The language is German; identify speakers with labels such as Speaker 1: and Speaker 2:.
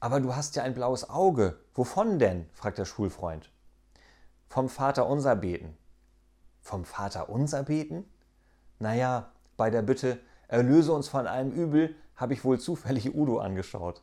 Speaker 1: Aber du hast ja ein blaues Auge. Wovon denn? fragt der Schulfreund. Vom Vater unser beten. Vom Vater unser beten? Naja, bei der Bitte, erlöse uns von allem Übel, habe ich wohl zufällig Udo angeschaut.